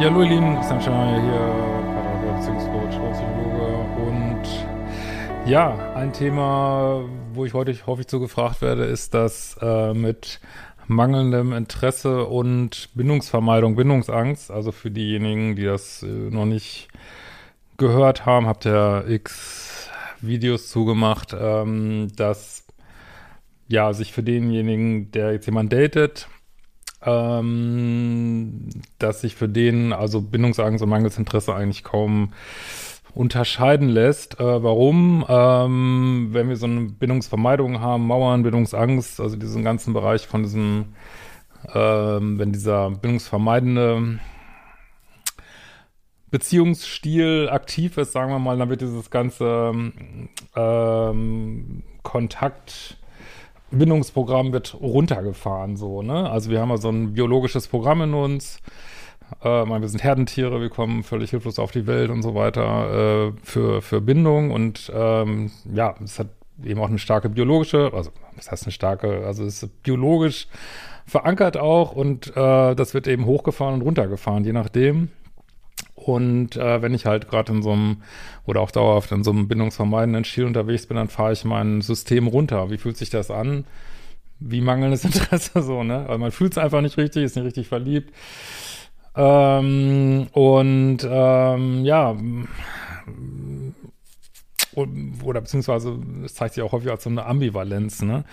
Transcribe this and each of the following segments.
Ja, hallo ihr Lieben, Christian Schemmer hier, Beziehungscoach, Psychologe und ja, ein Thema, wo ich heute häufig zu gefragt werde, ist das äh, mit mangelndem Interesse und Bindungsvermeidung, Bindungsangst. Also für diejenigen, die das äh, noch nicht gehört haben, habt ihr x Videos zugemacht, ähm, dass ja, sich für denjenigen, der jetzt jemand datet, ähm, dass sich für den also Bindungsangst und Mangelsinteresse eigentlich kaum unterscheiden lässt. Äh, warum? Ähm, wenn wir so eine Bindungsvermeidung haben, Mauern, Bindungsangst, also diesen ganzen Bereich von diesem, ähm, wenn dieser bindungsvermeidende Beziehungsstil aktiv ist, sagen wir mal, dann wird dieses ganze ähm, Kontakt Bindungsprogramm wird runtergefahren, so, ne? Also wir haben ja so ein biologisches Programm in uns. Äh, wir sind Herdentiere, wir kommen völlig hilflos auf die Welt und so weiter äh, für, für Bindung und ähm, ja, es hat eben auch eine starke biologische, also was heißt eine starke, also es ist biologisch verankert auch und äh, das wird eben hochgefahren und runtergefahren, je nachdem. Und äh, wenn ich halt gerade in so einem oder auch dauerhaft in so einem bindungsvermeidenden Stil unterwegs bin, dann fahre ich mein System runter. Wie fühlt sich das an? Wie mangelndes Interesse so, ne? Weil man fühlt es einfach nicht richtig, ist nicht richtig verliebt. Ähm, und ähm, ja, oder beziehungsweise es zeigt sich auch häufig als so eine Ambivalenz, ne?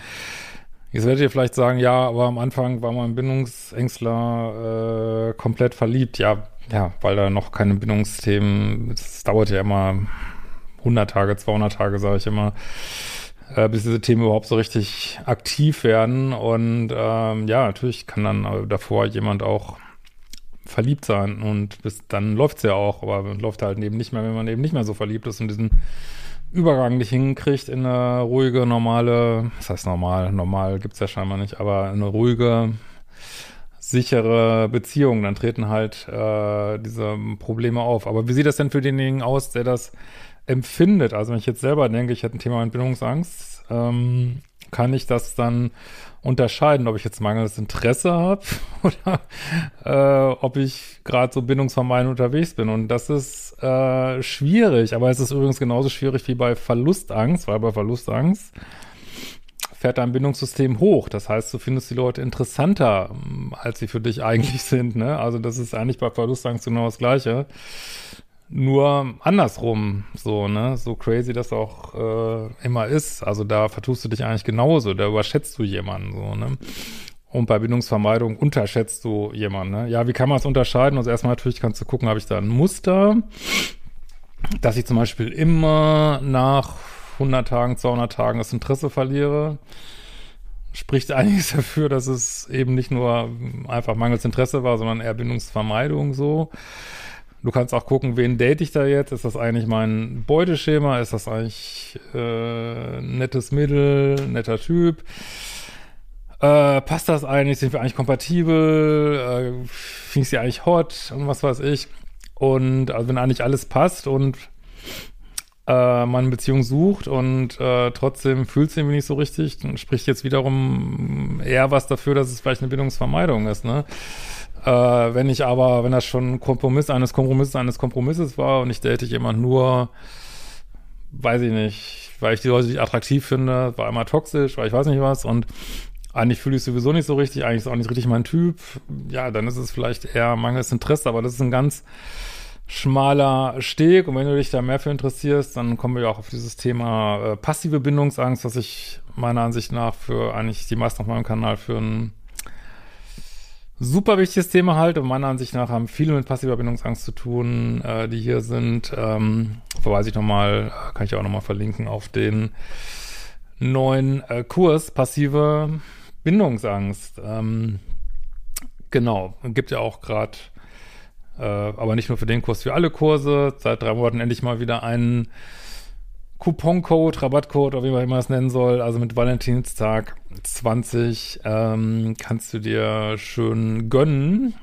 Jetzt werdet ihr vielleicht sagen, ja, aber am Anfang war mein Bindungsängstler äh, komplett verliebt. Ja, ja, weil da noch keine Bindungsthemen, es dauert ja immer 100 Tage, 200 Tage, sage ich immer, äh, bis diese Themen überhaupt so richtig aktiv werden. Und ähm, ja, natürlich kann dann davor jemand auch verliebt sein und bis dann läuft's ja auch, aber läuft halt eben nicht mehr, wenn man eben nicht mehr so verliebt ist und diesen Übergang nicht hinkriegt in eine ruhige, normale, was heißt normal? Normal gibt's ja scheinbar nicht, aber eine ruhige, sichere Beziehung, dann treten halt äh, diese Probleme auf. Aber wie sieht das denn für denjenigen aus, der das empfindet? Also wenn ich jetzt selber denke, ich hätte ein Thema Entbindungsangst, ähm, kann ich das dann unterscheiden, ob ich jetzt mangelndes Interesse habe oder äh, ob ich gerade so bindungsvermeidend unterwegs bin. Und das ist äh, schwierig, aber es ist übrigens genauso schwierig wie bei Verlustangst, weil bei Verlustangst fährt dein Bindungssystem hoch. Das heißt, du findest die Leute interessanter, als sie für dich eigentlich sind. Ne? Also das ist eigentlich bei Verlustangst genau das Gleiche. Nur andersrum, so, ne, so crazy das auch äh, immer ist. Also da vertust du dich eigentlich genauso, da überschätzt du jemanden, so, ne. Und bei Bindungsvermeidung unterschätzt du jemanden, ne. Ja, wie kann man es unterscheiden? Also erstmal natürlich kannst du gucken, habe ich da ein Muster, dass ich zum Beispiel immer nach 100 Tagen, 200 Tagen das Interesse verliere. Spricht einiges dafür, dass es eben nicht nur einfach mangels Interesse war, sondern eher Bindungsvermeidung so. Du kannst auch gucken, wen date ich da jetzt? Ist das eigentlich mein Beuteschema? Ist das eigentlich äh, nettes Mittel, netter Typ? Äh, passt das eigentlich? Sind wir eigentlich kompatibel? Äh, Finde ich sie eigentlich hot? Und was weiß ich. Und also wenn eigentlich alles passt und äh, man eine Beziehung sucht und äh, trotzdem fühlt es irgendwie nicht so richtig, dann spricht jetzt wiederum eher was dafür, dass es vielleicht eine Bindungsvermeidung ist, ne? Äh, wenn ich aber, wenn das schon Kompromiss eines Kompromisses eines Kompromisses war und ich date jemand nur, weiß ich nicht, weil ich die Leute nicht attraktiv finde, war einmal toxisch, weil ich weiß nicht was und eigentlich fühle ich sowieso nicht so richtig, eigentlich ist auch nicht richtig mein Typ, ja, dann ist es vielleicht eher mangelndes Interesse, aber das ist ein ganz schmaler Steg und wenn du dich da mehr für interessierst, dann kommen wir auch auf dieses Thema äh, passive Bindungsangst, was ich meiner Ansicht nach für eigentlich die meisten auf meinem Kanal für ein super wichtiges Thema halt und meiner Ansicht nach haben viele mit passiver Bindungsangst zu tun, äh, die hier sind. Ähm, verweise ich nochmal, kann ich auch nochmal verlinken auf den neuen äh, Kurs Passive Bindungsangst. Ähm, genau, gibt ja auch gerade, äh, aber nicht nur für den Kurs, für alle Kurse. Seit drei Monaten endlich mal wieder einen Couponcode, Rabattcode, oder wie man immer es nennen soll. Also mit Valentinstag 20 ähm, kannst du dir schön gönnen.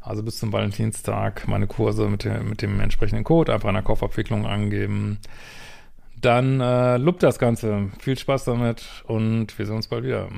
Also bis zum Valentinstag meine Kurse mit dem, mit dem entsprechenden Code einfach in der Kaufabwicklung angeben. Dann äh, lobt das Ganze. Viel Spaß damit und wir sehen uns bald wieder.